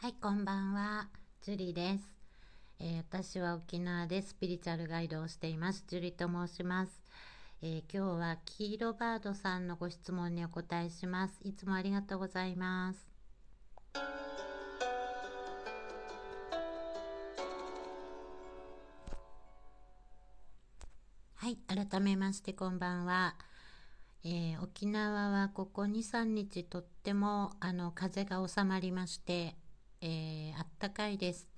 はい、こんばんは。ジュリです、えー私は沖縄でスピリチュアルガイドをしています。ジュリと申します。えー今日は黄色バードさんのご質問にお答えします。いつもありがとうございます。はい、改めましてこんばんは。えー沖縄はここ2、3日とってもあの風が収まりまして、えーあったかいです。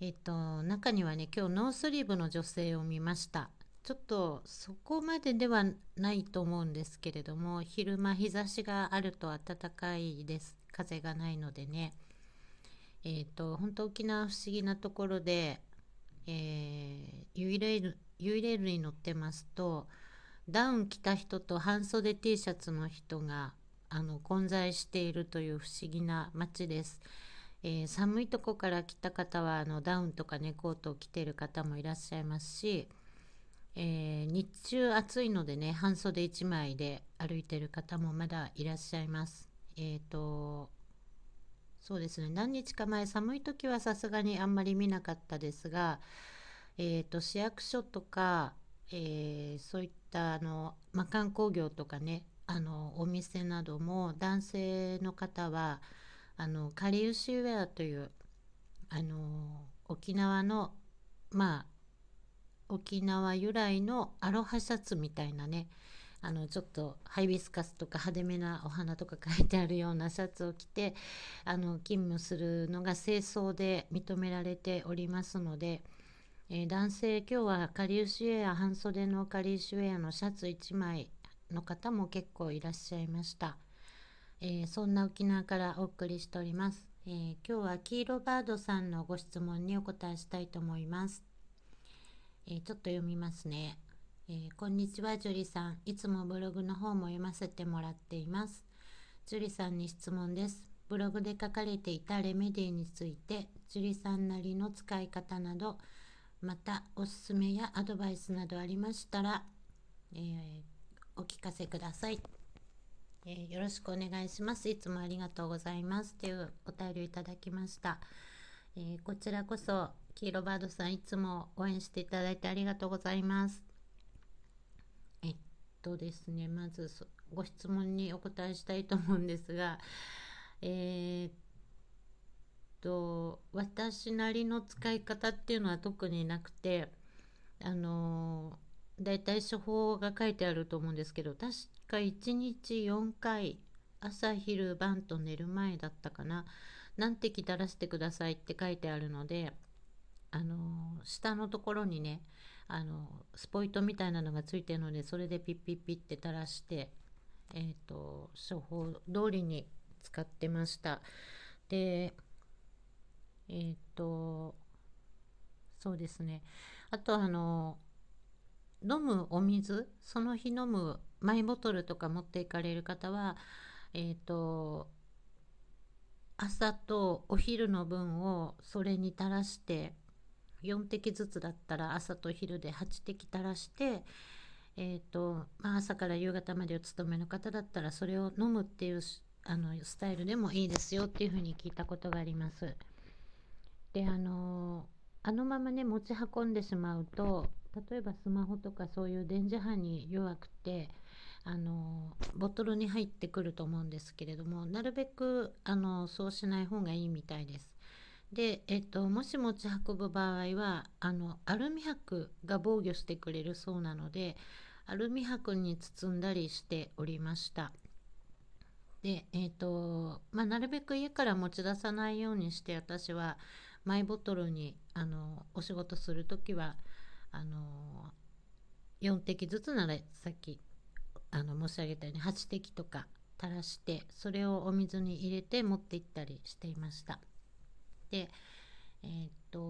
えっ、と中にはね今日ノースリーブの女性を見ました。ちょっとそこまでではないと思うんですけれども昼間日差しがあると暖かいです風がないのでねえっ、と本当沖縄不思議なところで、えー、ユイレールユイレールに乗ってますとダウン着た人と半袖 T シャツの人があの混在しているという不思議な街です。えー寒いとこから来た方はあのダウンとかねコートを着てる方もいらっしゃいますし、えー日中暑いのでね半袖1枚で歩いてる方もまだいらっしゃいます。えっ、とそうですね何日か前寒い時はさすがにあんまり見なかったですが、えー、と市役所とか、えーそういったあの、ま、観光業とかねあのお店なども男性の方はあのかりゆしウェアというあの沖縄のまあ沖縄由来のアロハシャツみたいなねあのちょっとハイビスカスとか派手めなお花とか書いてあるようなシャツを着てあの勤務するのが清掃で認められておりますので、えー男性今日はかりゆしウェア半袖のかりゆしウェアのシャツ1枚の方も結構いらっしゃいました。えーそんな沖縄からお送りしております、えー今日は黄色バードさんのご質問にお答えしたいと思います、えーちょっと読みますね、えこんにちはジュリさん。いつもブログの方も読ませてもらっています。ジュリさんに質問です。ブログで書かれていたレメディについてジュリさんなりの使い方などまたおすすめやアドバイスなどありましたら、えーお聞かせください。えーよろしくお願いします。いつもありがとうございます。というお便りをいただきました。えーこちらこそ、黄色バードさん、いつも応援していただいてありがとうございます。えっとですね、まずご質問にお答えしたいと思うんですが、えーっと、私なりの使い方っていうのは特になくて、あのーだいたい処方が書いてあると思うんですけど確か1日4回朝昼晩と寝る前だったかな。何滴垂らしてくださいって書いてあるのであの下のところにねあのスポイトみたいなのがついてるのでそれでピッピッピッって垂らしてえっ、と処方通りに使ってました。でえっ、とそうですね。あとあの飲むお水その日飲むマイボトルとか持っていかれる方はえっ、と朝とお昼の分をそれに垂らして4滴ずつだったら朝と昼で8滴垂らしてえーとまあ、朝から夕方までお勤めの方だったらそれを飲むっていうあのスタイルでもいいですよっていうふうに聞いたことがあります。であのあのままね持ち運んでしまうと例えばスマホとかそういう電磁波に弱くてあのボトルに入ってくると思うんですけれどもなるべくあのそうしない方がいいみたいです。で、えっと、もし持ち運ぶ場合はあのアルミ箔が防御してくれるそうなのでアルミ箔に包んだりしておりました。で、えっとまあ、なるべく家から持ち出さないようにして私はマイボトルにあのお仕事する時はあの4滴ずつならさっきあの申し上げたように8滴とか垂らしてそれをお水に入れて持って行ったりしていました。でえーっと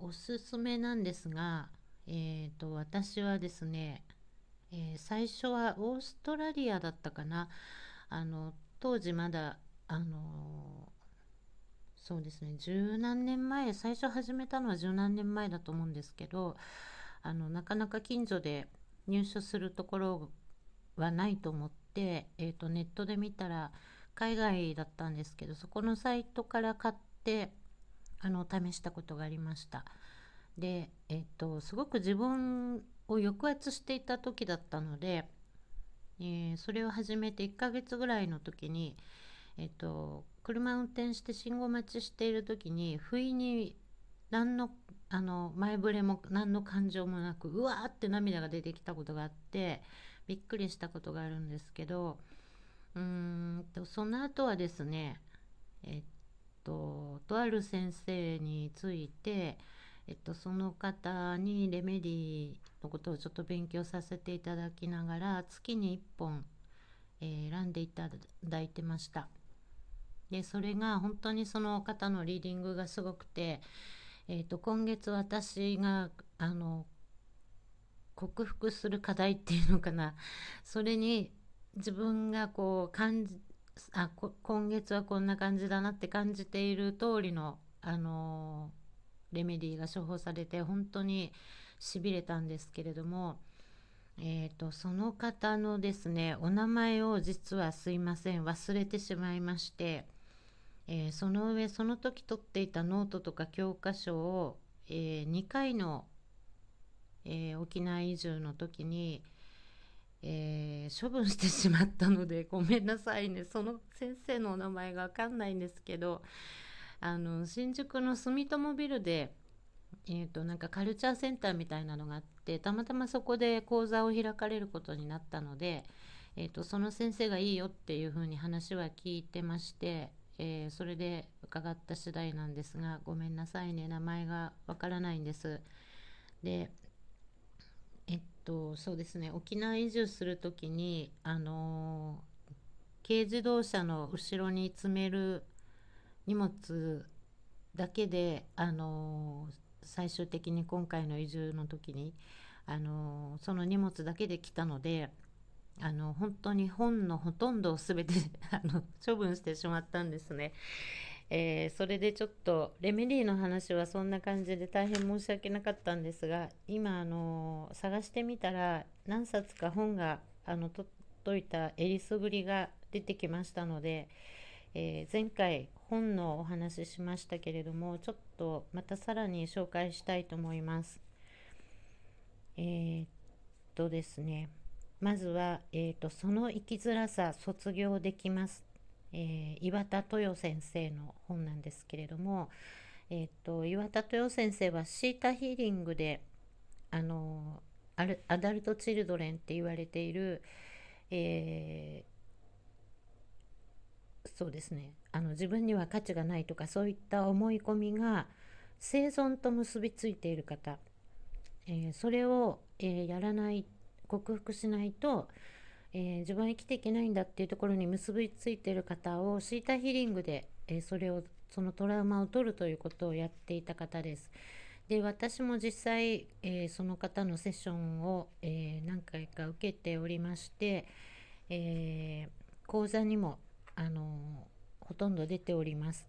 おすすめなんですが、えーっと私はですね、えー最初はオーストラリアだったかなあの当時まだあのそうですね十何年前最初始めたのは十何年前だと思うんですけどあのなかなか近所で入手するところはないと思って、えー、とネットで見たら海外だったんですけどそこのサイトから買ってあの試したことがありました。で、えっと、すごく自分を抑圧していた時だったので、えー、それを始めて1ヶ月ぐらいの時に、えっと、車運転して信号待ちしている時に不意に何のあの前触れも何の感情もなくうわーって涙が出てきたことがあってびっくりしたことがあるんですけどうーんとその後はですねえっととある先生について、えっと、その方にレメディのことをちょっと勉強させていただきながら月に1本、えー、選んでいただいてました。でそれが本当にその方のリーディングがすごくて、えーと、今月私があの克服する課題っていうのかな。それに自分がこう感じあ今月はこんな感じだなって感じている通りの、あのレメディーが処方されて本当にしびれたんですけれども、えーと、その方のですねお名前を実はすいません。忘れてしまいまして、えー、その上その時取っていたノートとか教科書を、えー、2回の、えー、沖縄移住の時に、え処分してしまったのでごめんなさいね。その先生のお名前が分かんないんですけどあの新宿の住友ビルで、えーと、なんかカルチャーセンターみたいなのがあってたまたまそこで講座を開かれることになったので、えーと、その先生がいいよっていうふうに話は聞いてまして、えー、それで伺った次第なんですがごめんなさいね名前がわからないんです。でえっとそうですね沖縄移住する時にあの軽自動車の後ろに積める荷物だけであの最終的に今回の移住の時にあのその荷物だけで来たのであの本当に本のほとんどを全て あの処分してしまったんですね。えー、それでちょっとレメディーの話はそんな感じで大変申し訳なかったんですが今あの探してみたら何冊か本があの取っといたえりすぐりが出てきましたので、えー、前回本のお話ししましたけれどもちょっとまたさらに紹介したいと思います。えー、っとですねまずは、えーと、その生きづらさ卒業できます、えー、岩田豊先生の本なんですけれども、えーと、岩田豊先生はシータヒーリングであのアダルト・チルドレンって言われている、えーそうですね。あの自分には価値がないとかそういった思い込みが生存と結びついている方、えー、それを、えー、やらない克服しないと、えー、自分は生きていけないんだっていうところに結びついてる方をシータヒーリングで、えそれをそのトラウマを取るということをやっていた方です。で私も実際、えその方のセッションを、え何回か受けておりまして、え講座にもあのほとんど出ております。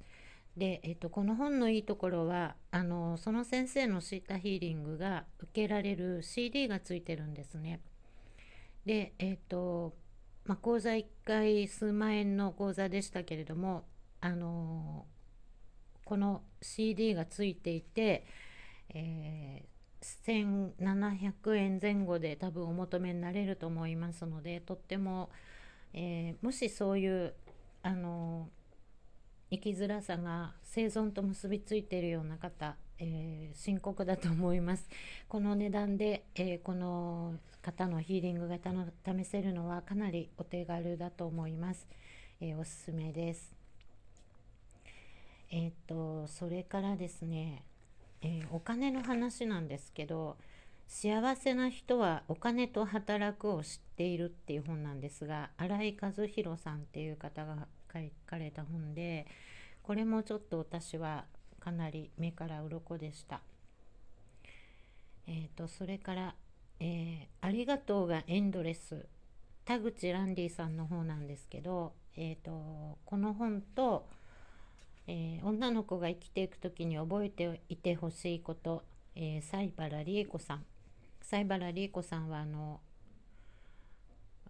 で、えっと、この本のいいところはあのその先生のシータヒーリングが受けられる CD がついてるんですね。で、えっとまあ、講座1回数万円の講座でしたけれどもあのこの CD がついていて、えー、1700円前後で多分お求めになれると思いますのでとっても、えー、もしそういうあの生きづらさが生存と結びついているような方、えー、深刻だと思います。この値段で、えー、この方のヒーリングが試せるのはかなりお手軽だと思います、えー、おすすめです。えっとそれからですね、えお金の話なんですけど幸せな人はお金と働くを知っているっていう本なんですが新井和弘さんっていう方が書かれた本でこれもちょっと私はかなり目から鱗でした。えーと、それから、えー、ありがとうがエンドレス」田口ランディさんの方なんですけど、えーと、この本と、えー、女の子が生きていく時に覚えていてほしいこと、えー、西原理恵子さん西原理恵子さんはあの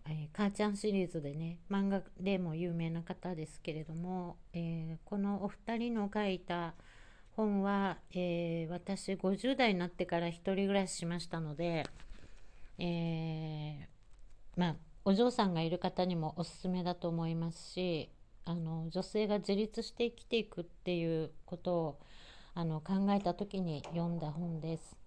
えー、母ちゃんシリーズでね漫画でも有名な方ですけれども、えー、このお二人の書いた本は、えー、私50代になってから一人暮らししましたので、えまあお嬢さんがいる方にもおすすめだと思いますしあの女性が自立して生きていくっていうことをあの考えた時に読んだ本です。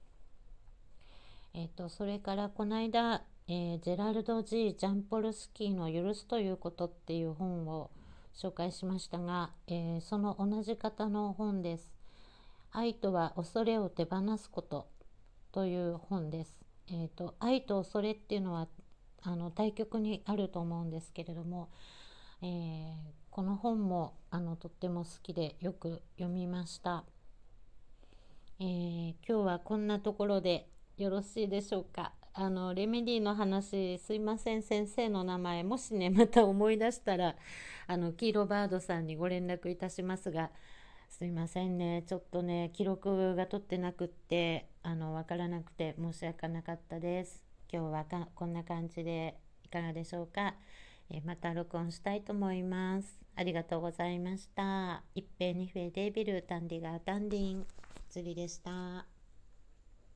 えーと、それからこの間、えー、ジェラルド・ジー・ジャンポルスキーの「許すということ」っていう本を紹介しましたが、えー、その同じ方の本です。愛とは恐れを手放すことという本です。えーと、愛と恐れっていうのはあの対極にあると思うんですけれども、えー、この本もあのとっても好きでよく読みました。えー、今日はこんなところでよろしいでしょうか？あのレメディの話すいません先生の名前もしねまた思い出したらあの黄色バードさんにご連絡いたしますがすいませんね。ちょっとね記録が取ってなくってあのわからなくて申し訳なかったです。今日はこんな感じでいかがでしょうか、えまた録音したいと思います。ありがとうございました。一平二平デービルタンディガータンディン。釣りでした。